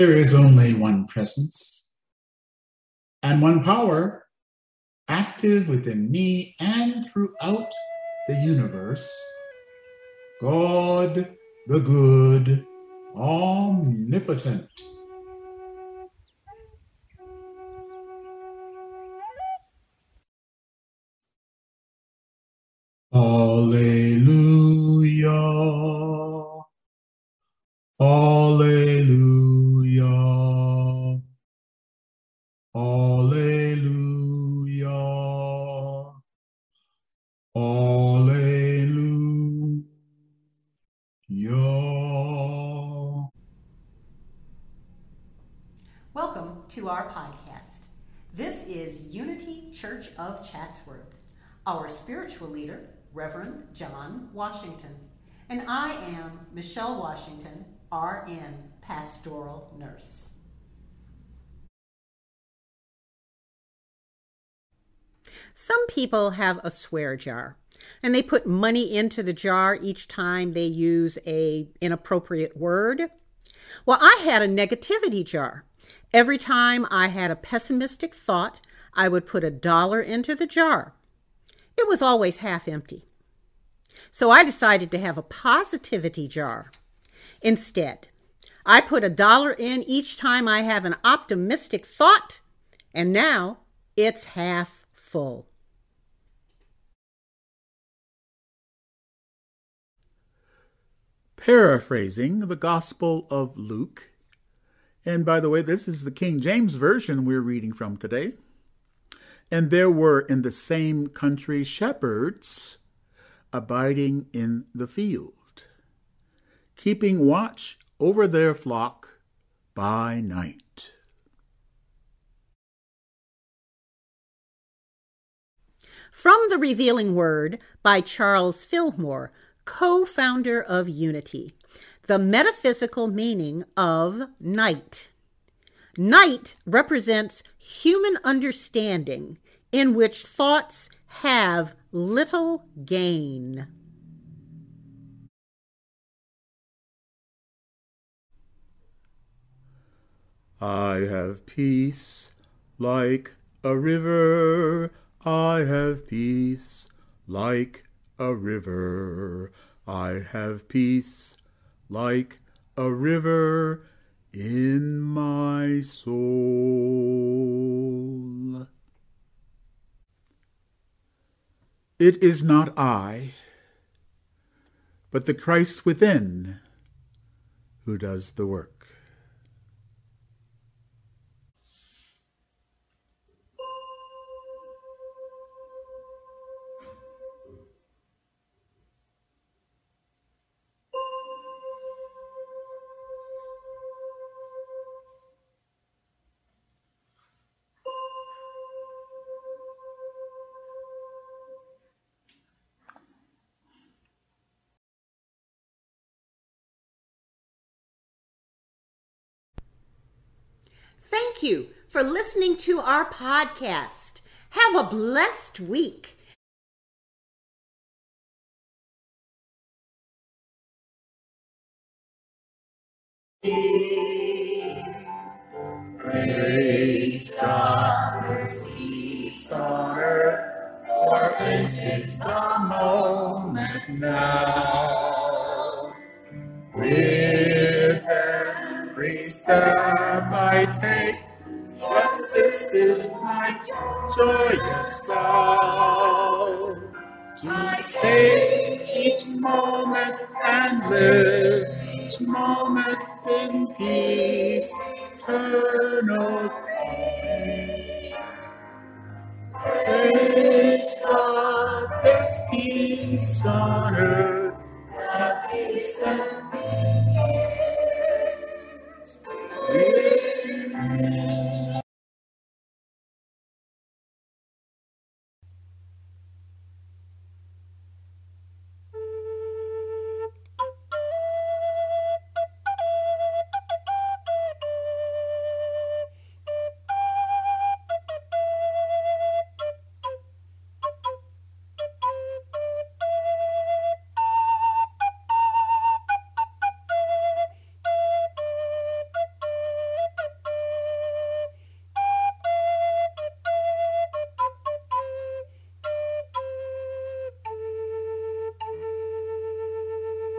There is only one presence and one power active within me and throughout the universe. God the good, omnipotent. Alleluia. To our podcast. This is Unity Church of Chatsworth. Our spiritual leader, Reverend John Washington, and I am Michelle Washington, RN, Pastoral Nurse. Some people have a swear jar and they put money into the jar each time they use a inappropriate word. Well, I had a negativity jar. Every time I had a pessimistic thought, I would put a dollar into the jar. It was always half empty. So I decided to have a positivity jar. Instead, I put a dollar in each time I have an optimistic thought, and now it's half full. Paraphrasing the Gospel of Luke. And by the way, this is the King James Version we're reading from today. And there were in the same country shepherds abiding in the field, keeping watch over their flock by night. From the Revealing Word by Charles Fillmore, co founder of Unity, the metaphysical meaning of night. Night represents human understanding in which thoughts have little gain. I have peace like a river. I have peace like a river. I have peace like a river in my soul. It is not I, but the Christ within who does the work. You for listening to our podcast. Have a blessed week. Praise God, mercies on earth, for this is the moment now. With every step I take, yes, this is my joyous vow. To take each moment and live each moment in peace, eternal